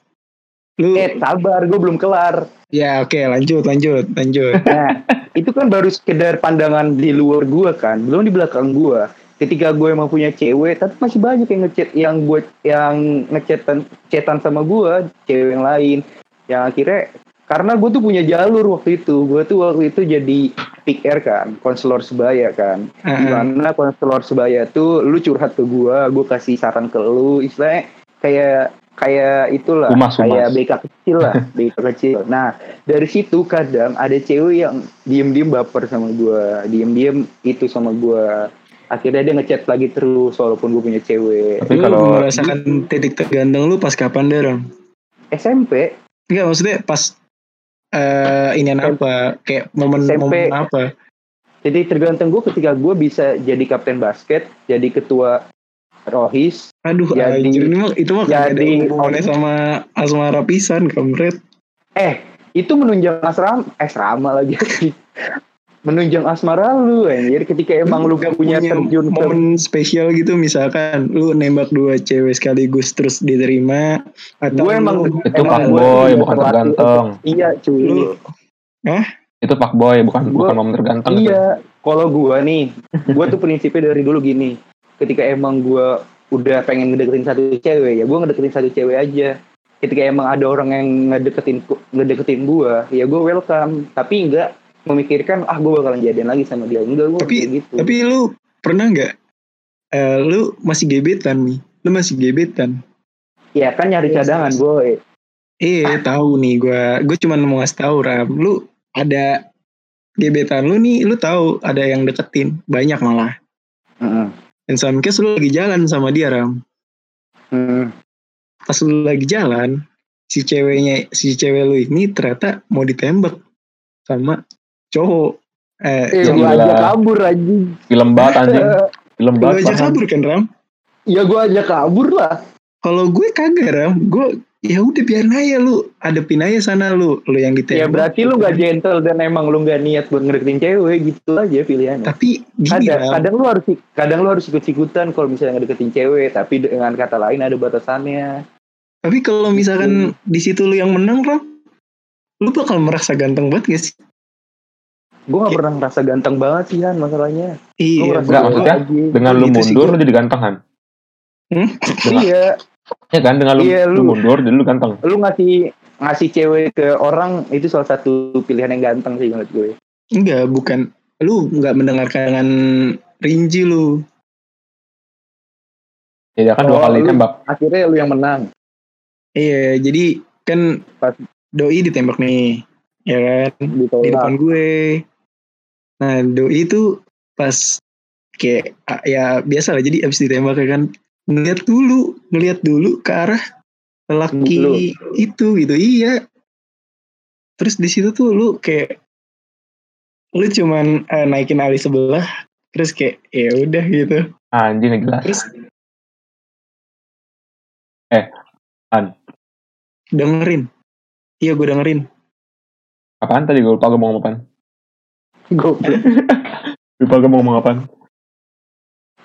lu eh sabar gue belum kelar ya oke lanjut lanjut lanjut Nah, itu kan baru sekedar pandangan di luar gua kan, belum di belakang gua. Ketika gue emang punya cewek, tapi masih banyak yang ngechat yang buat yang ngechatan chatan sama gua, cewek yang lain. Yang akhirnya karena gue tuh punya jalur waktu itu, gue tuh waktu itu jadi pick air kan, konselor sebaya kan. Ah, Di mana konselor sebaya tuh lu curhat ke gua, gue kasih saran ke lu, istilahnya kayak kayak itulah, Humas, kayak. BK kecil lah, BK kecil. Nah dari situ kadang ada cewek yang diem-diem baper sama gua, diem-diem itu sama gua. Akhirnya dia ngechat lagi terus walaupun gue punya cewek. Tapi kalau merasakan titik terganteng lu pas kapan deh ram SMP, Enggak maksudnya pas eh inian apa kayak momen SMP. momen apa jadi tergantung gue ketika gue bisa jadi kapten basket, jadi ketua rohis, aduh Jadi- anjir ini mah itu mah jadi- hubungannya sama asmara pisan kampret eh itu menunjang asrama, eh asrama lagi. menunjang asmara lu anjir ketika emang lu nggak punya terjun ke momen spesial gitu misalkan lu nembak dua cewek sekaligus terus diterima atau Gue emang- lu, itu Emang pak boy punya bukan tergantung. iya cuy lu Itu pak boy bukan Gua- bukan momen tergantung. itu. iya kalau gua nih gua tuh prinsipnya dari dulu gini ketika emang gua udah pengen ngedeketin satu cewek ya gua ngedeketin satu cewek aja. Ketika emang ada orang yang ngedeketin ngedeketin gua ya gua welcome. Tapi enggak memikirkan ah gua bakalan jadian lagi sama dia. Enggak gua Tapi- gitu. tapi lu pernah nggak eh, lu masih gebetan nih lu masih gebetan? Ya kan nyari cadangan boy. Eh, tahu nih gua. Gue cuma mau ngasih tahu Ram. Lu ada gebetan lu nih, lu tahu ada yang deketin, banyak malah. Heeh. Dan some case lu lagi jalan sama dia Ram. Hmm. Pas lu lagi jalan, si ceweknya, si cewek lu ini ternyata mau ditembak sama cowok. Eh, Eh, gila. aja kabur anjing. Film banget anjing. Film banget. aja kabur kan Ram? Ya gua aja kabur lah. Kalau gue kagak Ram, gue ya udah biarin aja lu, adepin aja sana lu, lu yang ditembak. Ya berarti lu gak gentle dan emang lu gak niat buat ngedeketin cewek gitu aja pilihannya. Tapi gini Kadang, Ram, kadang lu harus kadang lu harus ikut-ikutan kalau misalnya ngedeketin cewek, tapi dengan kata lain ada batasannya. tapi kalau misalkan di situ lu yang menang Ram, lu bakal merasa ganteng banget gak sih? Gue gak pernah ngerasa ganteng banget sih kan masalahnya. Iya, gua maksudnya. Dengan lu Gitu sih mundur gua. lu jadi ganteng kan? Hmm? Dengan, Iya, ya kan dengan lu, Iya, lu lu- mundur lu ganteng. lu ngasih ngasih cewek ke orang itu salah satu pilihan yang ganteng sih menurut gue. enggak, bukan. Lu nggak mendengarkan dengan rinci lu. Ya kan dua Oh, kali lu- tembak. Akhirnya lu yang menang. Iya, jadi kan Pas- doi ditembak nih, ya kan? di depan Ditolak. gue. Nah, doi itu pas kayak ya biasa lah. Jadi abis ditembak ya kan ngeliat dulu, ngeliat dulu ke arah lelaki Lu. itu gitu. Iya. Terus di situ tuh lu kayak lu cuman eh, naikin alis sebelah, terus kayak ya udah gitu. Anjing jelas. Terus Eh, An. dengerin. Iya gue dengerin. Apaan tadi gue lupa gue mau ngomong apaan. Goblok. Lupa gue mau ngomong apaan.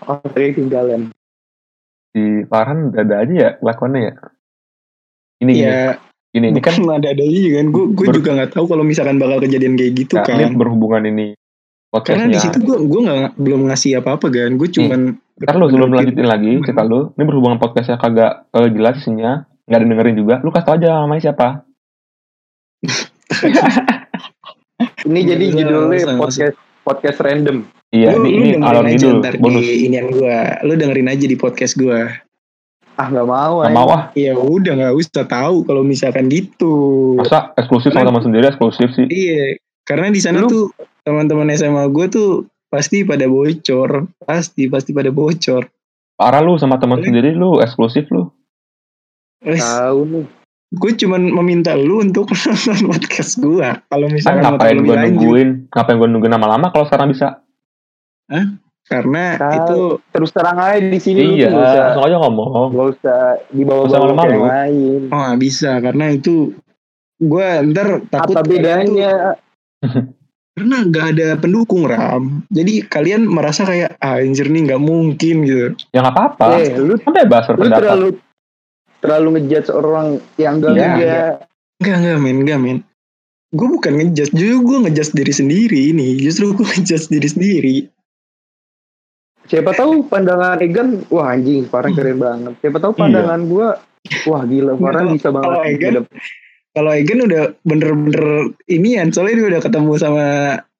Oh, tadi ketinggalan. Si Farhan ada aja ya lakonnya ya. Ini Iya, ini ini kan ada ada aja kan. Gue gue juga nggak tahu kalau misalkan bakal kejadian kayak gitu ya, kan. ini berhubungan ini Karena di situ gue gue nggak belum ngasih apa-apa kan. Gue cuman Ntar lu sebelum lanjutin lagi cerita lu, ini berhubungan podcastnya kagak kagak jelas isinya, nggak ada dengerin juga. Lu kasih tau aja namanya siapa. Ini jadi judulnya podcast podcast random. Iya, lu, ini, lu ini dengerin alon aja ntar bonus. di inian gue. Lu dengerin aja di podcast gue. Ah nggak mau. Gak mau ah, Ya udah nggak usah tahu kalau misalkan gitu. masa eksklusif sama teman sendiri eksklusif sih. Iya, karena di sana Lu- tuh teman-teman SMA gue tuh pasti pada bocor, pasti pasti pada bocor. Parah lu sama teman sendiri lu eksklusif lu. Tahu nih. gue cuman meminta lu untuk nonton podcast gue. Kalau misalkan mau tahu ngapain gue nungguin, ngapain gue nungguin lama-lama kalau sekarang bisa. Karena Tahu. itu Terus terang aja di sini iya, usah langsung aja ngomong. nggak usah dibawa-bawa ke yang lain. oh bisa karena itu gue ntar takut Apa bedanya? karena nggak ada pendukung ram jadi kalian merasa kayak ah anjir nih nggak mungkin gitu Ya nggak apa-apa. Eh, lu Kan bebas lu berpendapat. terlalu terlalu ngejudge orang yang enggak Iya. enggak. nggak nggak men nggak men gue bukan ngejudge justru gue ngejudge diri sendiri ini justru gue ngejudge diri sendiri Siapa tahu pandangan Egan, wah anjing, Farhan keren banget. Siapa tahu Iya. pandangan gua, wah gila, Farhan bisa banget. kalau Egan- kalau Egan udah bener-bener inian soalnya dia udah ketemu sama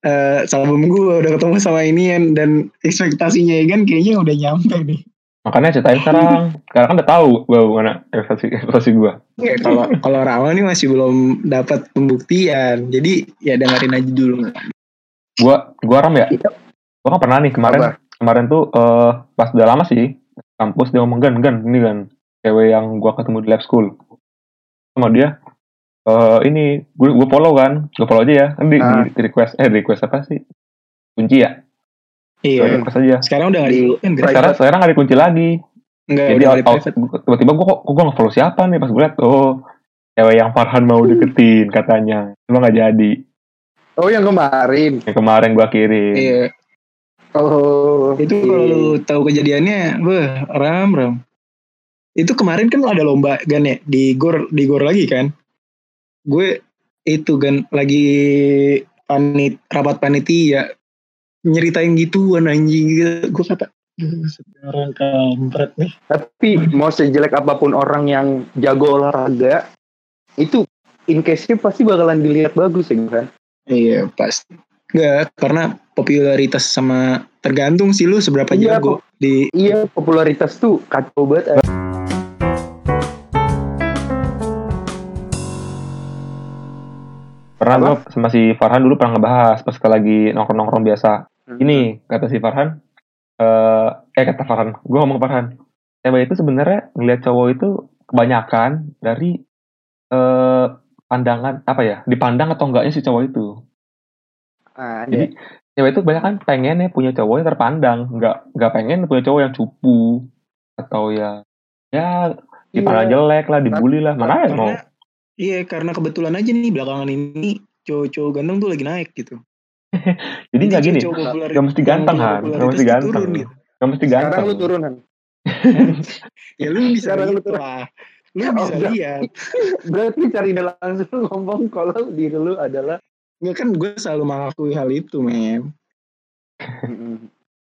eh album gue udah ketemu sama inian dan ekspektasinya Egan kayaknya udah nyampe nih Makanya ceritain sekarang. Sekarang kan udah tahu gue gimana ekspektasi ekspektasi gue. Kalau kalau Rama nih masih belum dapat pembuktian jadi ya dengerin aja dulu Gue gue ram ya. Gue kan pernah nih kemarin Apa? Kemarin tuh eh pas udah lama sih kampus dia ngomong gan gan ini kan cewek yang gue ketemu di lab school. Sama dia eh ini gue gue follow kan gue follow aja ya. Kan di, Ah. di request eh request apa sih? Kunci ya? Iya. Request aja. Sekarang udah nggak Di- kan sekarang sekarang nggak dikunci lagi. Nggak jadi tiba-tiba gue kok gue nggak follow siapa nih? Pas gue liat oh cewek yang Farhan mau deketin katanya. Cuma nggak jadi. Oh yang kemarin. yang kemarin gue kirim. Iya Oh. itu iya. kalau lu tahu kejadiannya beh ram ram itu kemarin kan ada lomba gan ya di gor di gor lagi kan gue itu kan lagi panit rapat panitia nyeritain gituan anjing gue kata "Duh, sekarang kampret nih Tapi mau sejelek apa pun orang yang jago olahraga, itu in case-nya pasti bakalan dilihat bagus ya kan? iya pasti Enggak, karena popularitas sama tergantung sih lu seberapa Iya, jago di Iya, popularitas tuh kacau banget. pernah Apa? gue sama si Farhan dulu pernah ngebahas pas lagi nongkrong-nongkrong biasa Hmm. ini kata si Farhan eh eh kata Farhan gue ngomong ke Farhan cewek itu sebenarnya ngelihat cowok itu kebanyakan dari eh pandangan apa ya dipandang atau enggaknya si cowok itu Ah, Jadi cewek itu banyak kan pengen ya punya cowok yang terpandang nggak nggak pengen punya cowok yang cupu atau ya ya dipandang jelek lah dibully lah mana ya mau Karena iya karena kebetulan aja nih belakangan ini cowok-cowok ganteng tuh lagi naik gitu. jadi nggak gini cowok populer- nggak mesti ganteng han nggak mesti ganteng turun gitu. nggak mesti Sekarang ganteng lu turunan. Ya lu bisa Sekarang lu turun. lah. Lu Oh, bisa lihat. Berarti cari langsung ngomong kalau diri lu adalah Nggak kan gue selalu mengakui hal itu, men.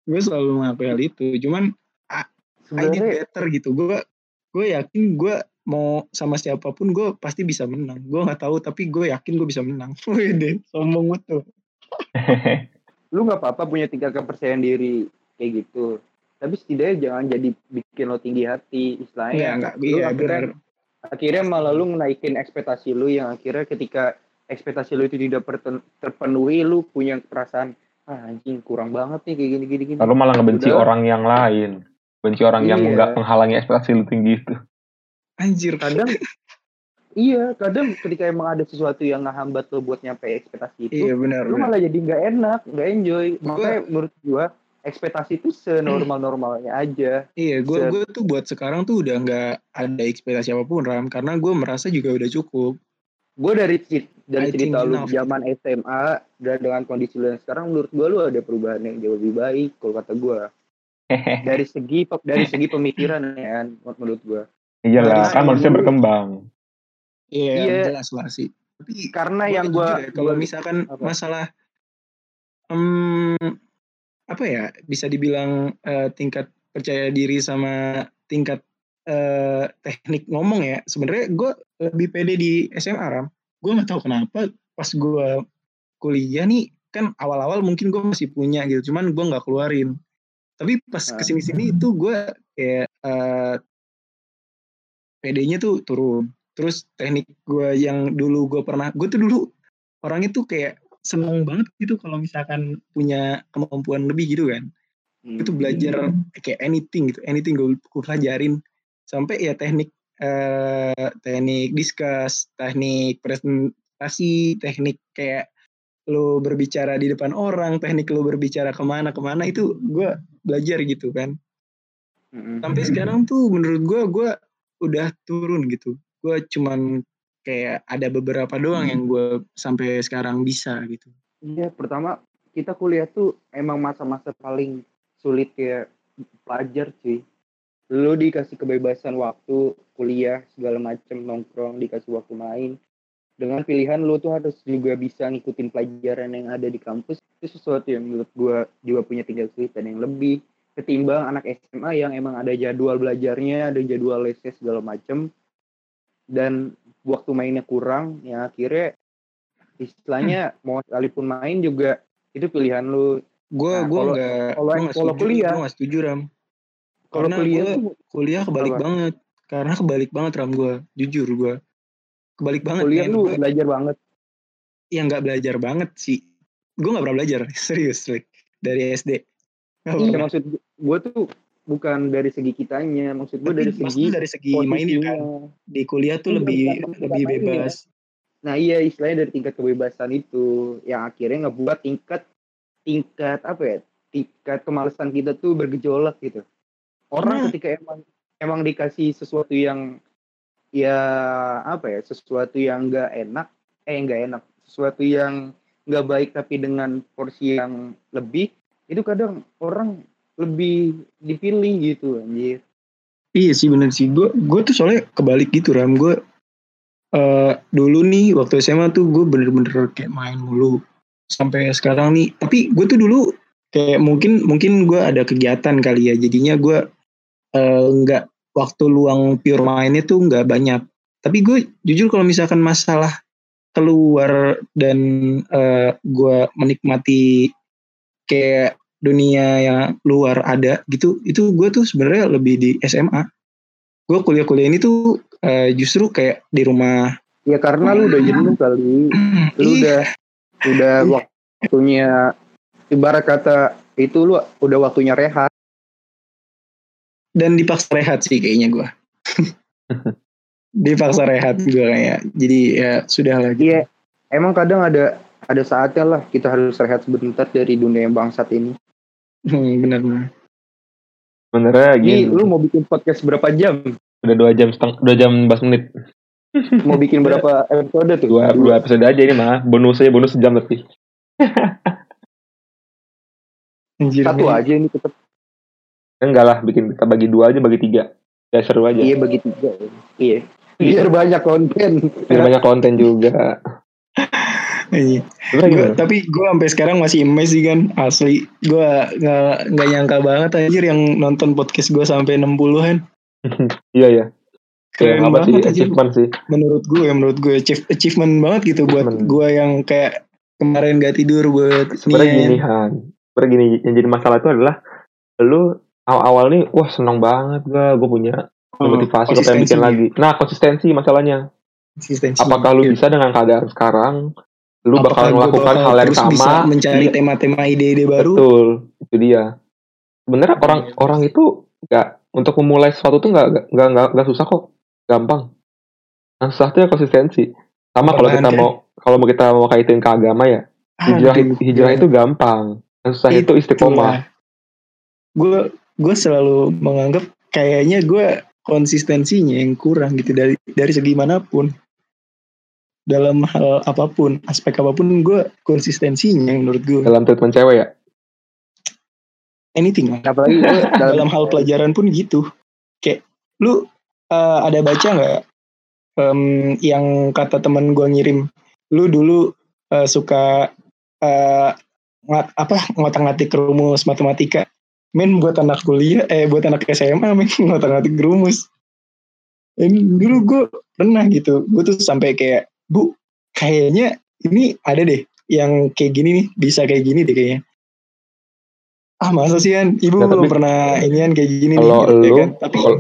Gue selalu mengakui hal itu. Cuman I did sebenarnya better gitu. Gue gue yakin gue mau sama siapa pun gue pasti bisa menang. Gue nggak tahu tapi gue yakin gue bisa menang. Wede, sombong tuh. lu nggak apa-apa punya tingkat kepercayaan diri kayak gitu. Tapi setidaknya jangan jadi bikin lo tinggi hati istilahnya. Iya, enggak. Iya, akhirnya, benar. akhirnya malah lu naikin ekspektasi lu yang akhirnya ketika ekspektasi lu itu tidak terpenuhi lu punya perasaan ah, anjing kurang banget nih kayak gini gini gini. lalu malah ngebenci Udah. orang yang lain benci orang yang Iya. nggak menghalangi ekspektasi lu tinggi itu Anjir. kadang iya kadang ketika emang ada sesuatu yang ngehambat lo buat nyampe ekspektasi itu Iya benar. lu benar. malah jadi nggak enak nggak enjoy Gua- makanya menurut gua ekspektasi itu senormal normalnya aja Iya, gue Se- gue tuh buat sekarang tuh udah nggak ada ekspektasi apa pun ram, karena gue merasa juga udah cukup. Gue dari dari cerita lu zaman SMA dan dengan kondisi lu yang sekarang menurut gua lu ada perubahan yang jauh lebih baik kalau kata gua dari segi dari segi pemikiran ya kan, menurut gua iyalah Karena kan manusia berkembang Iya, Iya. jelas lah sih. Tapi karena gua yang gua ya, kalau misalkan apa? masalah em, apa ya bisa dibilang eh, tingkat percaya diri sama tingkat eh, teknik ngomong ya. Sebenarnya gue lebih pede di SMA ram. Gue nggak tahu kenapa pas gue kuliah nih kan awal-awal mungkin gue masih punya gitu cuman gue nggak keluarin. Tapi pas Ah. ke sini-sini itu gue kayak eh, PD-nya tuh turun. Terus teknik gue yang dulu gue pernah gue tuh dulu orangnya tuh kayak seneng banget gitu kalau misalkan punya kemampuan lebih gitu kan. Hmm. itu belajar kayak anything gitu anything gue, gue pelajarin sampai ya teknik eh teknik discuss teknik presentasi teknik kayak lo berbicara di depan orang teknik lo berbicara ke mana ke mana itu gue belajar gitu kan. Sampai sekarang tuh menurut gue gue udah turun gitu. Gue cuman kayak ada beberapa doang yang gue sampai sekarang bisa gitu. Iya, pertama kita kuliah tuh emang masa-masa paling sulit kayak pelajar cuy. Lu dikasih kebebasan waktu kuliah segala macem nongkrong, dikasih waktu main. Dengan pilihan lu tuh harus juga bisa ngikutin pelajaran yang ada di kampus. Itu sesuatu yang menurut gua juga punya tingkat kesulitan yang lebih ketimbang anak SMA yang emang ada jadwal belajarnya, ada jadwal lesnya segala macem. Dan waktu mainnya kurang, ya akhirnya istilahnya mau sekalipun main juga itu pilihan lu gue Nah, gue kalau- nggak kalau- gue kuliah- gue nggak setuju ram kalau Karena kuliah gua- tuh kuliah kebalik Apa? banget. Karena kebalik banget ram gue jujur gue kebalik banget kuliah lu Gua- belajar banget? Yang nggak belajar banget sih. Gue nggak pernah belajar. Serius Rick. dari SD iya maksud gue tuh bukan dari segi kitanya. Maksud gue dari segi dari segi mainnya kan. di kuliah tuh Iya, lebih bukan- bukan lebih mainnya. bebas. Nah iya istilahnya dari tingkat kebebasan itu yang akhirnya ngebuat tingkat tingkat apa ya? Tingkat kemalasan kita tuh bergejolak gitu orang Karena- ketika emang emang dikasih sesuatu yang ya apa ya sesuatu yang enggak enak eh enggak enak sesuatu yang nggak baik tapi dengan porsi yang lebih itu kadang orang lebih dipilih gitu anjir Iya sih bener sih. Gue gue tuh soalnya kebalik gitu Ram. Gue eh dulu nih waktu SMA tuh gue bener-bener kayak main mulu sampai sekarang nih. Tapi gue tuh dulu kayak mungkin mungkin gue ada kegiatan kali ya. Jadinya gue eh, nggak waktu luang pure mainnya tuh nggak banyak. Tapi gue jujur kalau misalkan masalah keluar dan eh, gue menikmati kayak dunia yang luar ada gitu itu gue tuh sebenarnya lebih di SMA gue kuliah-kuliah ini tuh eh, justru kayak di rumah. Ya karena lu udah jenuh kali. Lu Iya. udah udah waktunya ibarat kata itu lu udah waktunya rehat dan dipaksa rehat sih kayaknya gue dipaksa rehat gue kayak jadi ya sudah lagi Iya, emang kadang ada ada saatnya lah kita harus rehat sebentar dari dunia yang bangsat ini. Hmm, benar benar. Sebenarnya Ini gini, lu mau bikin podcast berapa jam? udah dua jam setengah, dua jam 14 menit. Mau bikin berapa episode tuh? Dua, dua episode aja ini mah. Bonusnya bonus sejam lebih. Anjir, Satu aja ini tetap. Enggak lah, bikin kita bagi dua aja, bagi tiga. Ya seru aja. Iya bagi tiga. Iya. Biar banyak konten. Biar banyak konten juga. Iya. Gua, tapi gue sampai sekarang masih emes sih kan asli gue nggak nggak nyangka banget anjir yang nonton podcast gue sampai 60-an Iya ya. keren sih? banget anjir Achievement sih. menurut gue menurut gue achieve- achievement banget gitu buat gue yang kayak kemarin gak tidur buat Sebenarnya gini Han. Sebenarnya gini, yang jadi masalah itu adalah lu awal-awal nih, wah seneng banget gua, gue punya Oh, motivasi gue pengen bikin lagi. Nah konsistensi masalahnya. Konsistensi. Apakah lu Iya. bisa dengan keadaan sekarang, lu bakal Apakah gua melakukan bakal hal yang terus bisa sama? mencari Iya, tema-tema ide-ide baru Betul, itu dia. Sebenarnya orang orang itu nggak untuk memulai sesuatu tuh nggak nggak nggak susah kok, gampang. Yang susah tuh ya konsistensi. Sama kalau kita Perlahan, mau kalau mau kita mau kaitin ke agama ya, hijrah Aduh, hijrah gua- itu gampang. Yang susah itu istiqomah. gue gue selalu menganggap kayaknya gue konsistensinya yang kurang gitu dari dari segi mana pun. Dalam hal apa pun aspek apa pun gue konsistensinya yang menurut gue Dalam treatment cewek ya. anything lah. Apalagi lu dalam, dalam hal pelajaran pun gitu. Kayak lu eh, ada baca nggak em, yang kata temen gue ngirim lu dulu eh, suka eh, ngat, apa ngotak-ngatik rumus matematika men buat anak kuliah eh buat anak SMA men ngotak-ngatik rumus ini dulu gue pernah gitu gue tuh sampai kayak bu kayaknya ini ada deh yang kayak gini nih bisa kayak gini deh kayaknya ah masa sih kan ibu Nah, belum tapi- pernah inian kayak gini Kalau nih gitu, ya lu, kan? tapi kalau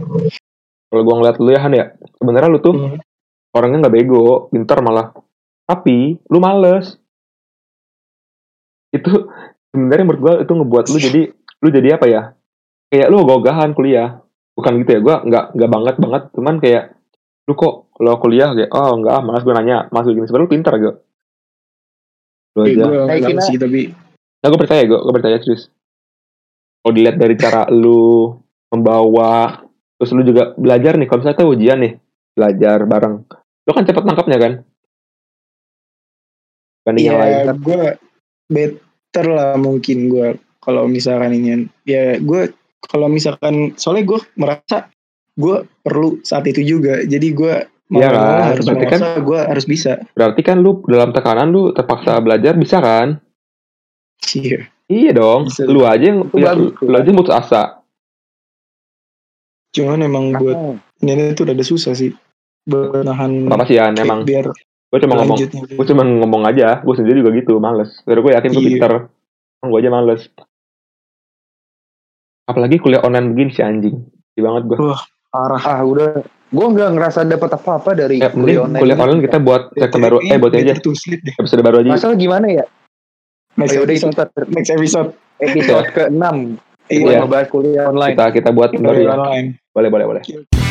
kalau gua ngeliat lu ya Han ya, sebenarnya lu tuh Hmm. orangnya nggak bego, pintar malah. Tapi lu males. Itu sebenarnya menurut gua itu ngebuat lu jadi lu jadi apa ya? Kayak lu gogahan kuliah. Bukan gitu ya, gua nggak nggak banget banget, cuman kayak lu kok kalau kuliah kayak oh enggak ah, malas gue nanya masuk gini sebenarnya lu pintar gak? Lu aja. gue Naikin enggak lah. sih tapi Nah, gue percaya gue, gue percaya serius. Kalau dilihat dari cara lu membawa, terus lu juga belajar nih, kalau misalnya ujian nih, belajar bareng. Lu kan cepet nangkapnya kan? Banding yang lain. ya gue better lah mungkin gue kalau misalkan ini ya gue kalau misalkan soalnya gue merasa gue perlu saat itu juga jadi gue mau Iya kan, harus berarti kan- merasa gue harus bisa Berarti kan lu dalam tekanan lu terpaksa belajar, bisa kan? Iya. Iya dong, Bisa. lu aja yang, ya, bagus, lu aja putus asa. cuman emang buat Oh, ini tuh udah susah sih buat nahan Apa sih ya, emang biar gue cuma ngomong, gue cuma ngomong aja, gue sendiri juga gitu, males. Tapi gue yakin gue Iya. pinter, gue aja males. Apalagi kuliah online begini si anjing, Sedih banget gue. parah ah udah gue nggak ngerasa dapat apa-apa dari Ya, kuliah online. kuliah ini. online kita buat segmen baru, eh buat aja, sleep deh episode baru aja. Masalah gimana ya? next Oh, itu episode next episode episode ke-6 iya Buat ngebahas kuliah online. Kita kita buat baru Kuliah ya. online Boleh boleh boleh.